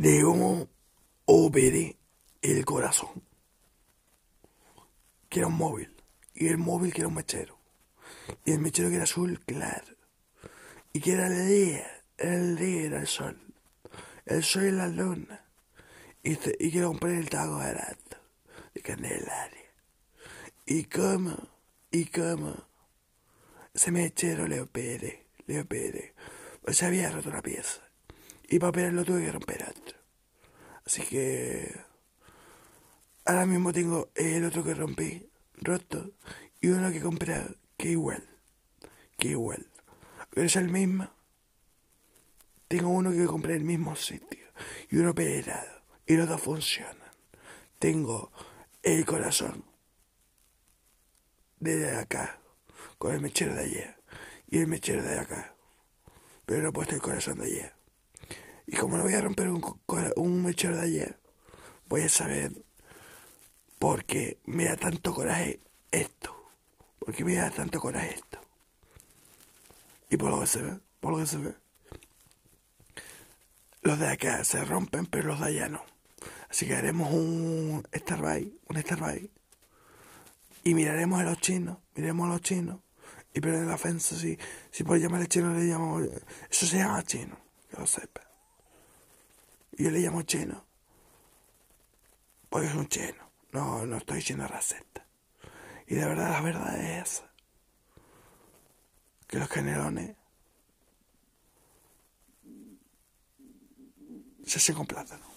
de cómo operé el corazón. Que era un móvil. Y el móvil que era un mechero. Y el mechero que era azul claro. Y que era el día. El día era el sol. El sol y la luna. Y, te, y que compré el taco barato. De Candelaria. Y cómo, y cómo. Ese mechero le operé. Le operé. Pues se había roto una pieza. Y para operarlo tuve que romper otro. Así que ahora mismo tengo el otro que rompí, roto, y uno que compré que igual, que igual. Pero es el mismo. Tengo uno que compré en el mismo sitio y uno operado y los dos funcionan. Tengo el corazón de acá con el mechero de ayer y el mechero de acá. Pero no he puesto el corazón de ayer. Como no voy a romper un, un mechero de ayer, voy a saber por qué me da tanto coraje esto. ¿Por qué me da tanto coraje esto? Y por lo que se ve, por lo que se ve. Los de acá se rompen, pero los de allá no. Así que haremos un Starbucks, un Starbucks. Y miraremos a los chinos, miremos a los chinos. Y pero en la ofensa, si, si por llamarle chino, le llamamos. Eso se llama chino, que lo sepa. Yo le llamo chino. Porque es un chino. No, no estoy diciendo raceta. Y de verdad, la verdad es. Que los canelones se hacen con plátano.